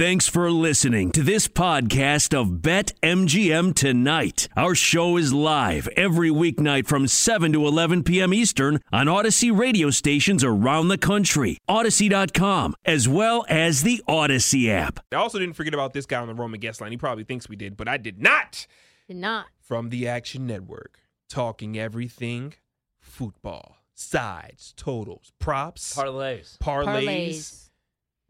Thanks for listening to this podcast of Bet MGM Tonight. Our show is live every weeknight from 7 to 11 p.m. Eastern on Audacy radio stations around the country, Audacy.com, as well as the Audacy app. I also didn't forget about this guy on the Roman guest line. He probably thinks we did, but I did not. Did not. From the Action Network, talking everything football, sides, totals, props, Parlays. parlays, Parlays.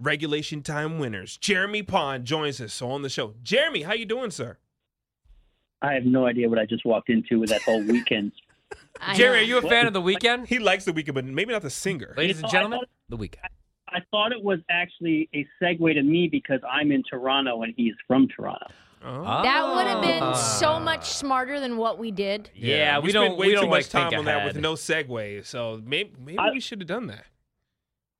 Regulation time winners. Jeremy Pond joins us on the show. Jeremy, how you doing, sir? I have no idea what I just walked into with that whole weekend. I Jerry, are you a fan of the weekend? He likes the weekend, but maybe not the singer. Ladies and gentlemen, thought- the weekend. I thought it was actually a segue to me because I'm in Toronto and he's from Toronto. Oh. That would have been Ah. so much smarter than what we did. Yeah, we, spent don't. way we don't much like time think on that with no segue. So maybe maybe I- we should have done that.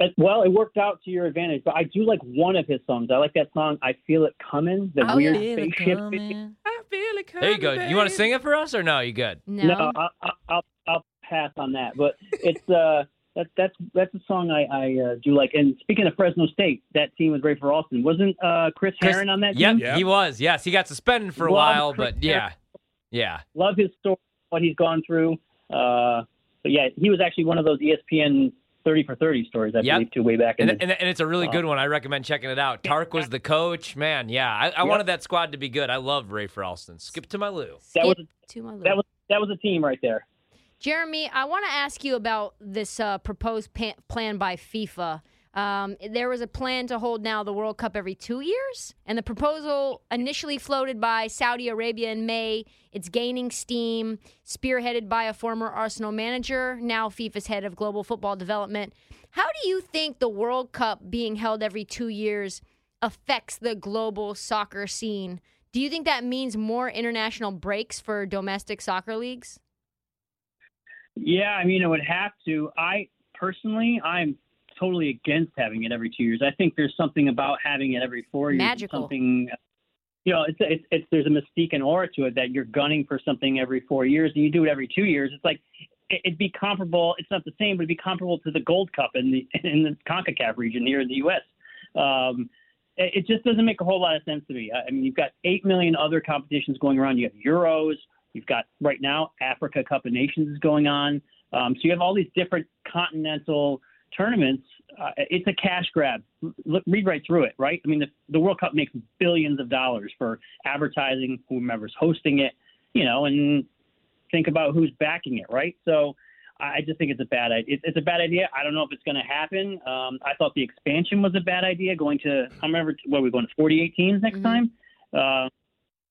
But, well, it worked out to your advantage. But I do like one of his songs. I like that song, I Feel It Coming, the Oh, weird yeah. spaceship. I feel it There you go. You want to sing it for us or no? You good? No. No, I, I, I'll, I'll pass on that. But it's uh, that, that's that's a song I, I uh, do like. And speaking of Fresno State, that team was great for Austin. wasn't uh, Chris, Chris- Herren on that Yep, team? Yeah. he was. Yes, he got suspended for a Love while, Chris but yeah, yeah. love his story, what he's gone through. Uh, but yeah, he was actually one of those ESPN 30 for 30 stories, I Yep. believe, too, way back in And, the and, and it's a really Uh, good one. I recommend checking it out. Tark was the coach. Man, yeah, I, I Yep. wanted that squad to be good. I love Rafer Alston. Skip to my Lou. That was Skip to my Lou. that was that was a team right there. Jeremy, I want to ask you about this uh, proposed pa- plan by FIFA. Um, there was a plan to hold now the World Cup every two years, and the proposal initially floated by Saudi Arabia in May. It's gaining steam, spearheaded by a former Arsenal manager, now FIFA's head of global football development. How do you think the World Cup being held every two years affects the global soccer scene? Do you think that means more international breaks for domestic soccer leagues? Yeah, I mean, it would have to. I personally, I'm totally against having it every two years. I think there's something about having it every four years. Magical. Something, you know, it's, it's it's there's a mystique and aura to it that you're gunning for something every four years, and you do it every two years. It's like it- it'd be comparable. It's not the same, but it'd be comparable to the Gold Cup in the in the Concacaf region here in the U.S. Um, it it just doesn't make a whole lot of sense to me. I I mean, you've got eight million other competitions going around. You have Euros. You've got right now Africa Cup of Nations is going on. Um, so you have all these different continental tournaments. Uh, it's a cash grab. Look, read right through it, right? I mean, the, the World Cup makes billions of dollars for advertising, whomever's hosting it, you know, and think about who's backing it, right? So I just think it's a bad idea. It's, it's a bad idea. I don't know if it's going to happen. Um, I thought the expansion was a bad idea. Going to, I remember, what are we going to 48 teams next Mhm. time? Uh,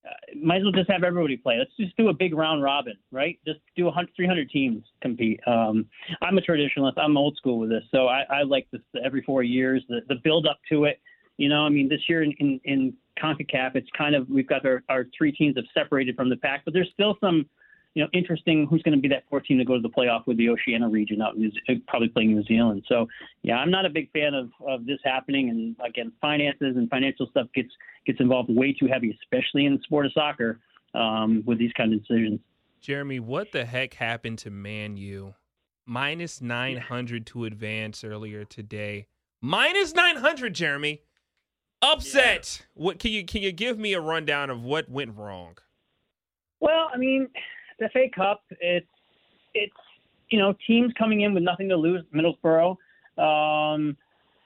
uh, might as well just have everybody play. Let's just do a big round robin, right? Just do a hundred, 300 teams compete. Um, I'm a traditionalist. I'm old school with this, so I, I like this every four years. The, the build up to it. You know, I mean, this year in, in, in Concacaf, it's kind of we've got our, our three teams have separated from the pack, but there's still some, you know, interesting. Who's going to be that fourth team to go to the playoff with the Oceania region out New, Ze- probably playing New Zealand. So yeah, I'm not a big fan of, of this happening. And again, finances and financial stuff gets gets involved way too heavy, especially in the sport of soccer, um, with these kind of decisions. Jeremy, what the heck happened to Man U? Minus 900 to advance earlier today. Minus 900, Jeremy. Upset. What can you can you give me a rundown of what went wrong? Well, I mean, the FA Cup, it's it's you know teams coming in with nothing to lose, Middlesbrough, um,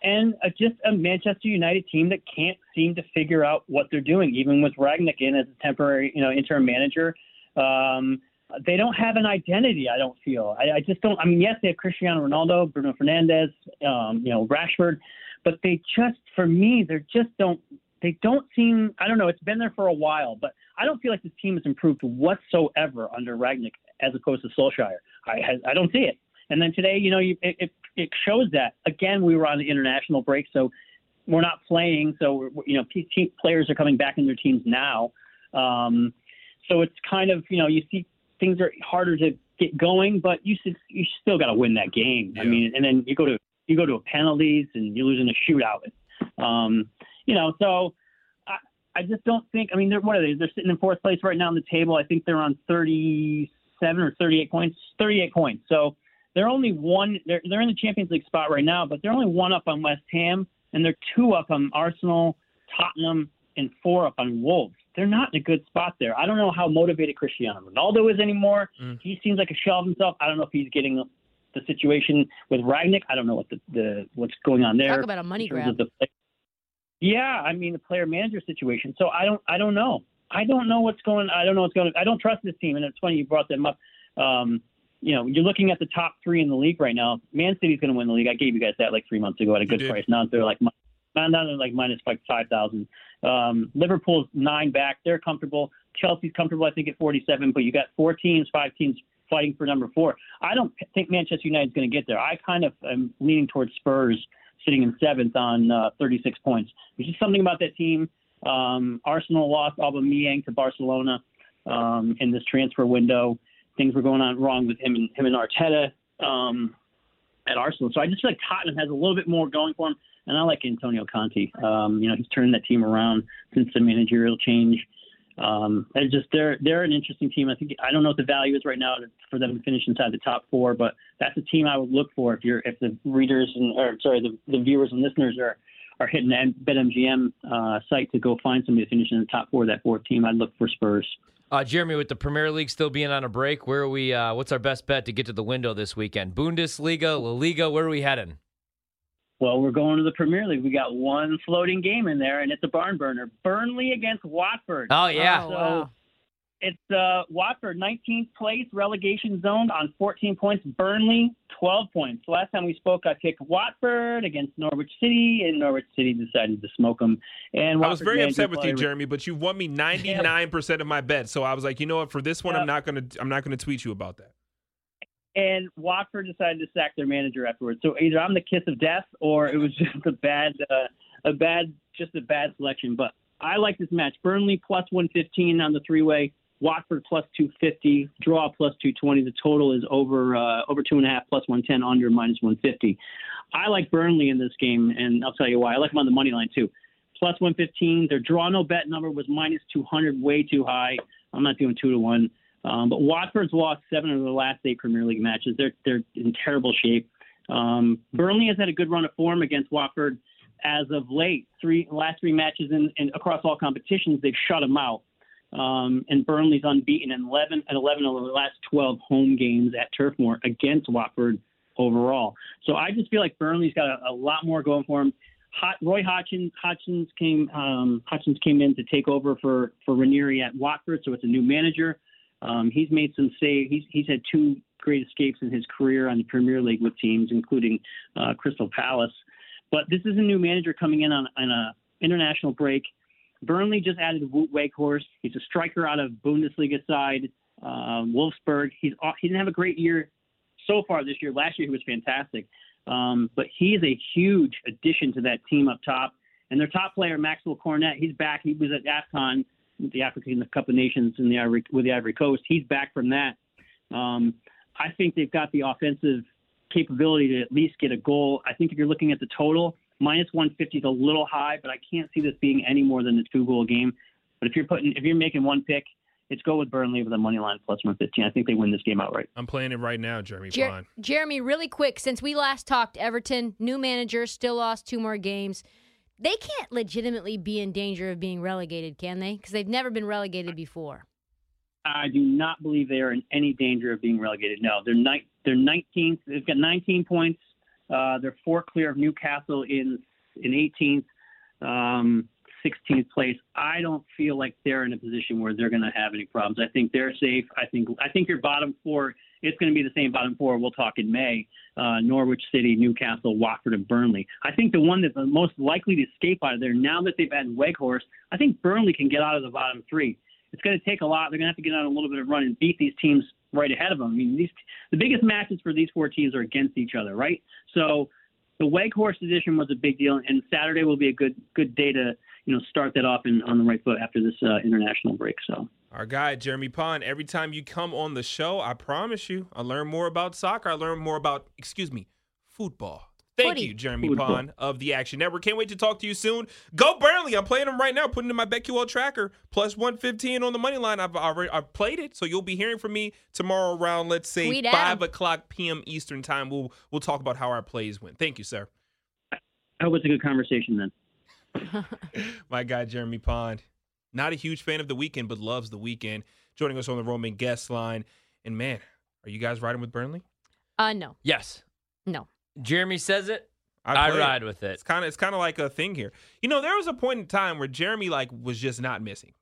and uh, just a Manchester United team that can't seem to figure out what they're doing, even with Rangnick in as a temporary, you know, interim manager. Um, they don't have an identity. I don't feel. I, I just don't. I mean, yes, they have Cristiano Ronaldo, Bruno Fernandes, um, you know, Rashford, but they just, for me, they just don't. They don't seem. I don't know. It's been there for a while, but I don't feel like this team has improved whatsoever under Rangnick as opposed to Solskjaer. I I don't see it. And then today, you know, you, it, it shows that. Again, we were on the international break, so we're not playing. So you know, team players are coming back in their teams now. Um, so it's kind of you know you see things are harder to get going, but you you still got to win that game. Yeah. I mean, and then you go to you go to penalties and you lose in a shootout. Um, you know, so I, I just don't think. I mean, they're what are they? They're sitting in fourth place right now on the table. I think they're on 37 or 38 points. 38 points. So they're only one. They're they're in the Champions League spot right now, but they're only one up on West Ham, and they're two up on Arsenal, Tottenham, and four up on Wolves. They're not in a good spot there. I don't know how motivated Cristiano Ronaldo is anymore. Mm. He seems like a shell of himself. I don't know if he's getting the situation with Rangnick. I don't know what the, the what's going on there. Talk about a money grab. The, yeah, I mean the player manager situation. So I don't I don't know. I don't know what's going. I don't know what's going. I don't trust this team, and it's funny you brought them up. Um, you know, you're looking at the top three in the league right now. Man City's going to win the league. I gave you guys that like three months ago at a good price. Now they're like now they're like minus like five thousand. Um, Liverpool's nine back. They're comfortable. Chelsea's comfortable, I think, at 47. But you got four teams, five teams fighting for number four. I don't think Manchester United's going to get there. I kind of am leaning towards Spurs sitting in seventh on uh, 36 points. There's just something about that team. Um, Arsenal lost Aubameyang to Barcelona um, in this transfer window. Things were going on wrong with him and him and Arteta um, at Arsenal. So I just feel like Tottenham has a little bit more going for him and I like Antonio Conte. Um, you know, he's turned that team around since the managerial change. Um, and just they're they're an interesting team. I think I don't know what the value is right now to, for them to finish inside the top four, but that's a team I would look for if you're if the readers and or sorry the, the viewers and listeners are are hitting the BetMGM uh, site to go find somebody to finish in the top four. That fourth team, I'd look for Spurs. Uh, Jeremy, with the Premier League still being on a break, where are we? Uh, what's our best bet to get to the window this weekend? Bundesliga, La Liga, where are we heading? Well, we're going to the Premier League. We got one floating game in there, and it's a barn burner. Burnley against Watford. Oh yeah. Oh, so wow. It's uh, Watford, 19th place, relegation zone on 14 points. Burnley, 12 points. Last time we spoke, I picked Watford against Norwich City, and Norwich City decided to smoke them. And Watford I was very upset with you, Jeremy, but you won me 99% of my bet. So I was like, you know what? For this one, I'm not gonna I'm not gonna tweet you about that and Watford decided to sack their manager afterwards. So either I'm the kiss of death, or it was just a bad, uh, a bad, just a bad selection. But I like this match. Burnley plus 115 on the three-way. Watford plus 250. Draw plus 220. The total is over uh, over two and a half plus 110 under minus 150. I like Burnley in this game, and I'll tell you why. I like them on the money line too. Plus 115. Their draw no bet number was minus 200, way too high. I'm not doing two to one. Um, but Watford's lost seven of their last eight Premier League matches. They're they're in terrible shape. Um, Burnley has had a good run of form against Watford as of late. Three last three matches in, in across all competitions, they've shut them out. Um, and Burnley's unbeaten in 11 and 11 of the last 12 home games at Turf Moor against Watford overall. So I just feel like Burnley's got a, a lot more going for him. Hot, Roy Hodgson, Hodgson's came um, Hodgson's came in to take over for for Ranieri at Watford, so it's a new manager. Um, he's made some save. He's he's had two great escapes in his career on the Premier League with teams, including uh, Crystal Palace. But this is a new manager coming in on, on a international break. Burnley just added Wout Weghorst. He's a striker out of Bundesliga side uh, Wolfsburg. He's he didn't have a great year so far this year. Last year he was fantastic, um, but he is a huge addition to that team up top. And their top player Maxwell Cornet, he's back. He was at AFCON the African Cup of Nations in the Ivory, with the Ivory Coast. He's back from that. Um, I think they've got the offensive capability to at least get a goal. I think if you're looking at the total, minus 150 is a little high, but I can't see this being any more than a two goal game. But if you're putting, if you're making one pick, it's go with Burnley with a money line plus 115. I think they win this game outright. I'm playing it right now, Jeremy Jer- Jeremy, really quick, since we last talked, Everton, new manager, still lost two more games they can't legitimately be in danger of being relegated, can they? Because they've never been relegated before. I do not believe they are in any danger of being relegated. No, they're ni- they're 19th. They've got 19 points. Uh, they're four clear of Newcastle in in 18th. Um, 16th place. I don't feel like they're in a position where they're going to have any problems. I think they're safe. I think I think your bottom four it's going to be the same bottom four. We'll talk in May: uh, Norwich City, Newcastle, Watford, and Burnley. I think the one that's the most likely to escape out of there now that they've had Weghorst, I think Burnley can get out of the bottom three. It's going to take a lot. They're going to have to get on a little bit of run and beat these teams right ahead of them. I mean, these the biggest matches for these four teams are against each other, right? So the Weghorst edition was a big deal, and Saturday will be a good good day to you know start that off in, on the right foot after this uh, international break. So. Our guy, Jeremy Pond, every time you come on the show, I promise you, I learn more about soccer. I learn more about, excuse me, football. Thank Footy. you, Jeremy Football. Pond of the Action Network. Can't wait to talk to you soon. Go Burnley. I'm playing them right now, putting in my BetQL tracker, plus 115 on the money line. I've already I've played it, so you'll be hearing from me tomorrow around, let's say, Sweet 5 Adam. o'clock p.m. Eastern time. We'll, we'll talk about how our plays went. Thank you, sir. I hope it's a good conversation then. My guy Jeremy Pond. Not a huge fan of the weekend, but loves the weekend. Joining us on the Roman guest line. And man, are you guys riding with Burnley? Uh, no, Yes. no. Jeremy says it. I, play it. ride with it. It's kind of it's kind of like a thing here. You know, there was a point in time where Jeremy like was just not missing.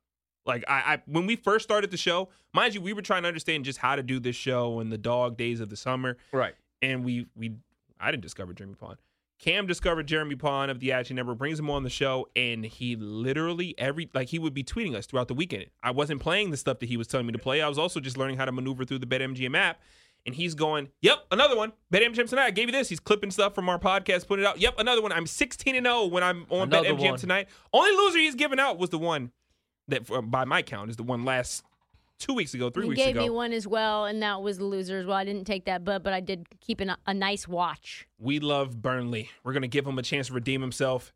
Like I, I when we first started the show, mind you, we were trying to understand just how to do this show in the dog days of the summer, Right. and we we I didn't discover Jeremy Pond. Cam discovered Jeremy Pond of the Action Network, brings him on the show, and he literally every like he would be tweeting us throughout the weekend. I wasn't playing the stuff that he was telling me to play. I was also just learning how to maneuver through the BetMGM app. And he's going, Yep, another one. BetMGM tonight. I gave you this. He's clipping stuff from our podcast, putting it out. Yep, another one. I'm 16 and 0 when I'm on Another BetMGM one. tonight. Only loser he's given out was the one that, by my count, is the one last two weeks ago, three you weeks ago. You gave me one as well, and that was the loser as well. I didn't take that, but but I did keep an, a nice watch. We love Burnley. We're going to give him a chance to redeem himself